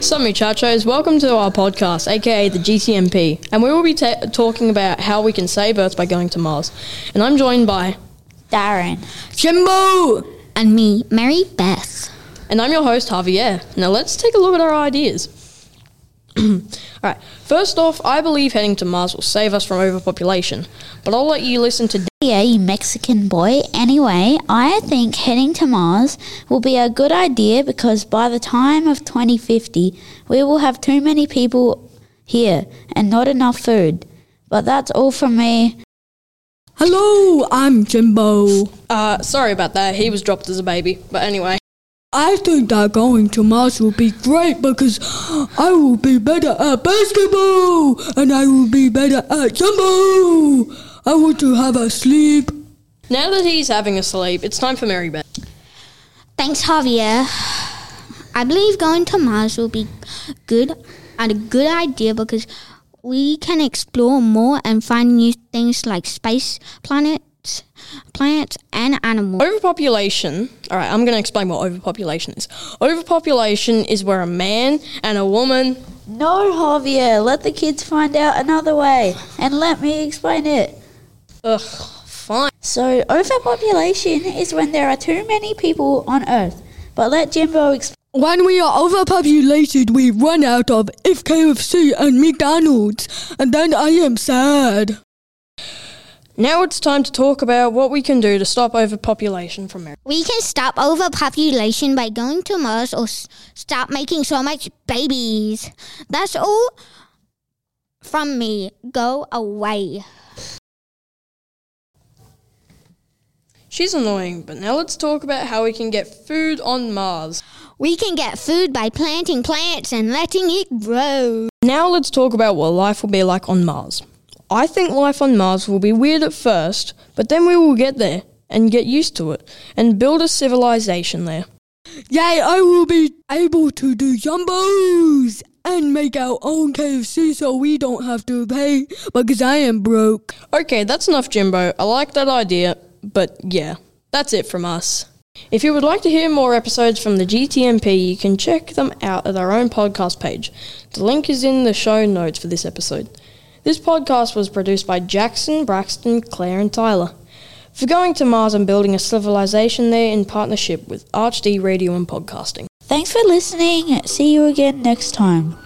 So, muchachos, welcome to our podcast, aka the GTMP, and we will be ta- talking about how we can save Earth by going to Mars. And I'm joined by, Darren. Jimbo! And me, Mary Beth. and I'm your host, Javier. Now, let's take a look at our ideas. Alright, first off, I believe heading to Mars will save us from overpopulation, but I'll let you listen to. Yeah, you Mexican boy. Anyway, I think heading to Mars will be a good idea because by the time of 2050, we will have too many people here and not enough food. But that's all from me. Hello, I'm Jimbo. Uh, sorry about that, he was dropped as a baby, but anyway. I think that going to Mars will be great because I will be better at basketball and I will be better at jumbo. I want to have a sleep. Now that he's having a sleep, it's time for Mary Beth. Thanks, Javier. I believe going to Mars will be good and a good idea because we can explore more and find new things like space, planets, planets, and animals. Overpopulation. All right, I'm going to explain what overpopulation is. Overpopulation is where a man and a woman. No, Javier, let the kids find out another way and let me explain it. Ugh, fine. So, overpopulation is when there are too many people on Earth. But let Jimbo explain. When we are overpopulated, we run out of if KFC and McDonald's, and then I am sad. Now it's time to talk about what we can do to stop overpopulation from Mary. We can stop overpopulation by going to Mars or s- stop making so much babies. That's all from me. Go away. She's annoying, but now let's talk about how we can get food on Mars. We can get food by planting plants and letting it grow. Now let's talk about what life will be like on Mars. I think life on Mars will be weird at first, but then we will get there and get used to it and build a civilization there. Yay, I will be able to do jumbos and make our own KFC so we don't have to pay because I am broke. Okay, that's enough, Jimbo. I like that idea, but yeah, that's it from us. If you would like to hear more episodes from the GTMP, you can check them out at our own podcast page. The link is in the show notes for this episode. This podcast was produced by Jackson, Braxton, Claire, and Tyler. For going to Mars and building a civilization there in partnership with ArchD Radio and Podcasting. Thanks for listening. See you again next time.